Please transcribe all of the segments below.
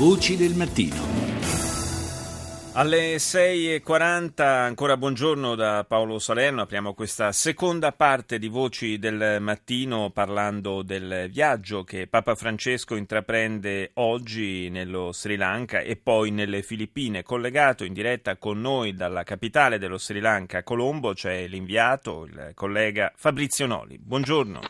Voci del mattino. Alle 6.40 ancora buongiorno da Paolo Salerno, apriamo questa seconda parte di Voci del Mattino parlando del viaggio che Papa Francesco intraprende oggi nello Sri Lanka e poi nelle Filippine. Collegato in diretta con noi dalla capitale dello Sri Lanka, Colombo, c'è l'inviato, il collega Fabrizio Noli. Buongiorno.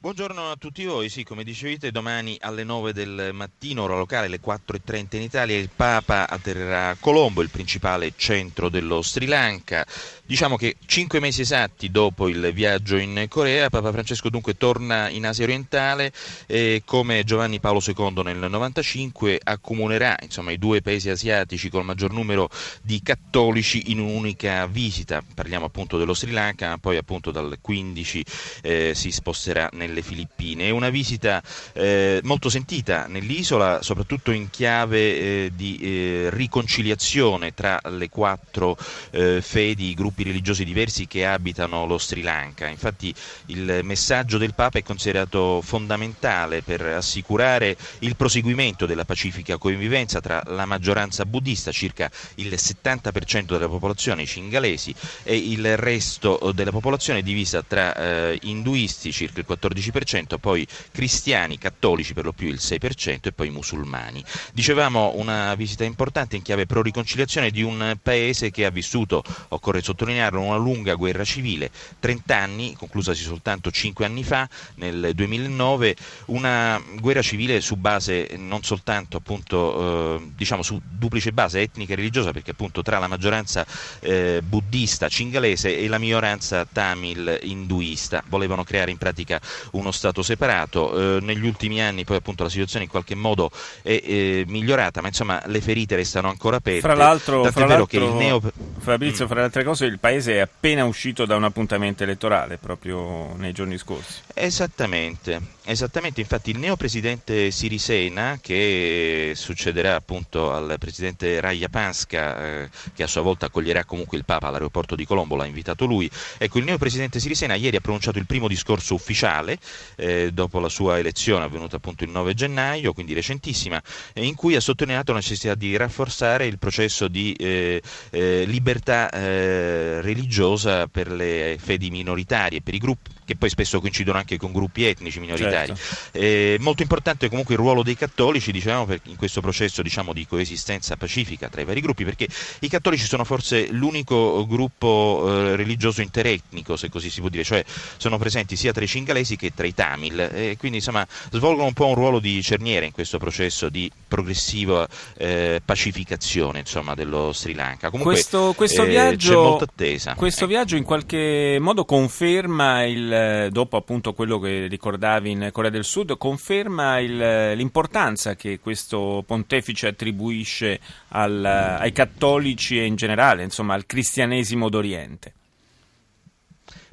Buongiorno a tutti voi, sì, come dicevete domani alle 9 del mattino, ora locale, alle 4.30 in Italia, il Papa atterrerà a Colombo, il principale centro dello Sri Lanka. Diciamo che cinque mesi esatti dopo il viaggio in Corea, Papa Francesco dunque torna in Asia orientale e come Giovanni Paolo II nel 95 accomunerà insomma, i due paesi asiatici col maggior numero di cattolici in un'unica visita. Parliamo appunto dello Sri Lanka, ma poi appunto dal 15 eh, si sposterà nel nelle Filippine. È una visita eh, molto sentita nell'isola, soprattutto in chiave eh, di eh, riconciliazione tra le quattro eh, fedi, gruppi religiosi diversi che abitano lo Sri Lanka. Infatti il messaggio del Papa è considerato fondamentale per assicurare il proseguimento della pacifica convivenza tra la maggioranza buddista, circa il 70% della popolazione, cingalesi, e il resto della popolazione divisa tra eh, induisti, circa il 14%, 14%, poi cristiani, cattolici per lo più il 6% e poi musulmani. Dicevamo una visita importante in chiave pro-riconciliazione di un paese che ha vissuto, occorre sottolinearlo, una lunga guerra civile, 30 anni, conclusasi soltanto 5 anni fa, nel 2009, una guerra civile su base non soltanto appunto, eh, diciamo su duplice base etnica e religiosa, perché appunto tra la maggioranza eh, buddista cingalese e la minoranza tamil induista volevano creare in pratica uno Stato separato. Eh, negli ultimi anni poi appunto la situazione in qualche modo è eh, migliorata, ma insomma le ferite restano ancora aperte. Fra l'altro, fra l'altro neo... Fabrizio, mm. fra le altre cose, il Paese è appena uscito da un appuntamento elettorale proprio nei giorni scorsi. Esattamente, esattamente. infatti il neopresidente Sirisena, che succederà appunto al presidente Rajapaksa, eh, che a sua volta accoglierà comunque il Papa all'aeroporto di Colombo, l'ha invitato lui, ecco il neopresidente Sirisena ieri ha pronunciato il primo discorso ufficiale eh, dopo la sua elezione avvenuta appunto il 9 gennaio, quindi recentissima, eh, in cui ha sottolineato la necessità di rafforzare il processo di eh, eh libertà religiosa per le fedi minoritarie, per i gruppi che poi spesso coincidono anche con gruppi etnici minoritari. Certo. Eh, molto importante comunque il ruolo dei cattolici diciamo, in questo processo diciamo, di coesistenza pacifica tra i vari gruppi, perché i cattolici sono forse l'unico gruppo eh, religioso interetnico, se così si può dire, cioè sono presenti sia tra i cingalesi che tra i tamil, e quindi insomma, svolgono un po' un ruolo di cerniere in questo processo di progressiva eh, pacificazione insomma, dello Sri Lanka. Comunque questo, questo eh, viaggio, c'è molta attesa. Questo ecco. viaggio in qualche modo conferma il eh, dopo appunto quello che ricordavi in Corea del Sud, conferma il, l'importanza che questo pontefice attribuisce al, ai cattolici e in generale, insomma, al cristianesimo d'Oriente.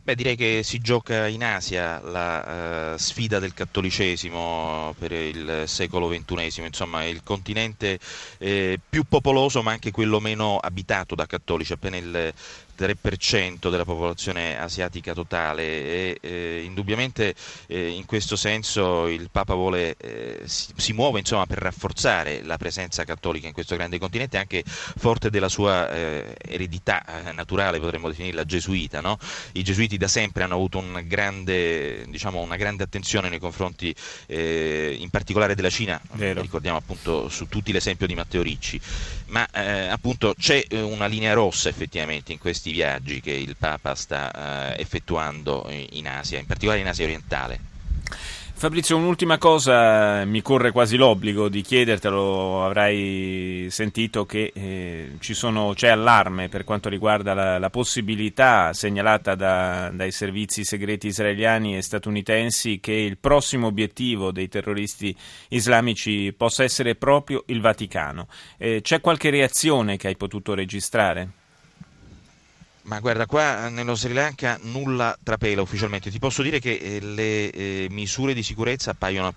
Beh, direi che si gioca in Asia la uh, sfida del cattolicesimo per il secolo XXI, insomma il continente eh, più popoloso ma anche quello meno abitato da cattolici, appena il 3% della popolazione asiatica totale e eh, indubbiamente eh, in questo senso il Papa vuole, eh, si, si, muove insomma, per rafforzare la presenza cattolica in questo grande continente anche forte della sua eh, eredità eh, naturale, potremmo definirla gesuita. No? I gesuiti da sempre hanno avuto un grande, diciamo, una grande attenzione nei confronti eh, in particolare della Cina, Vero. ricordiamo appunto su tutti l'esempio di Matteo Ricci, ma appunto c'è una linea rossa effettivamente in questi questi viaggi che il Papa sta eh, effettuando in Asia, in particolare in Asia orientale. Fabrizio, un'ultima cosa, mi corre quasi l'obbligo di chiedertelo, avrai sentito che eh, sono, c'è allarme per quanto riguarda la, la possibilità segnalata da, dai servizi segreti israeliani e statunitensi che il prossimo obiettivo dei terroristi islamici possa essere proprio il Vaticano. Eh, c'è qualche reazione che hai potuto registrare? Ma guarda, qua nello Sri Lanka nulla trapela ufficialmente. Ti posso dire che eh, le eh, misure di sicurezza appaiono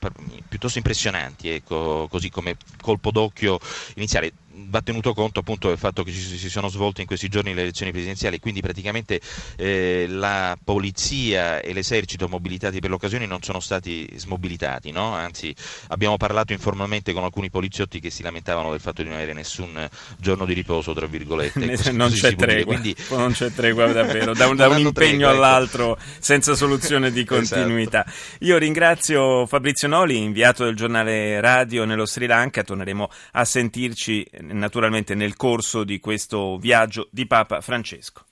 piuttosto impressionanti, ecco, così come colpo d'occhio iniziale va tenuto conto appunto del fatto che ci, si sono svolte in questi giorni le elezioni presidenziali, quindi praticamente eh, la polizia e l'esercito mobilitati per l'occasione non sono stati smobilitati, no? anzi abbiamo parlato informalmente con alcuni poliziotti che si lamentavano del fatto di non avere nessun giorno di riposo, tra virgolette. non, c'è tregua, quindi... non c'è tregua davvero, da un, da un impegno tregua, ecco. all'altro ecco. senza soluzione di continuità. Esatto. Io ringrazio Fabrizio Noli, inviato del giornale radio nello Sri Lanka, torneremo a sentirci naturalmente nel corso di questo viaggio di Papa Francesco.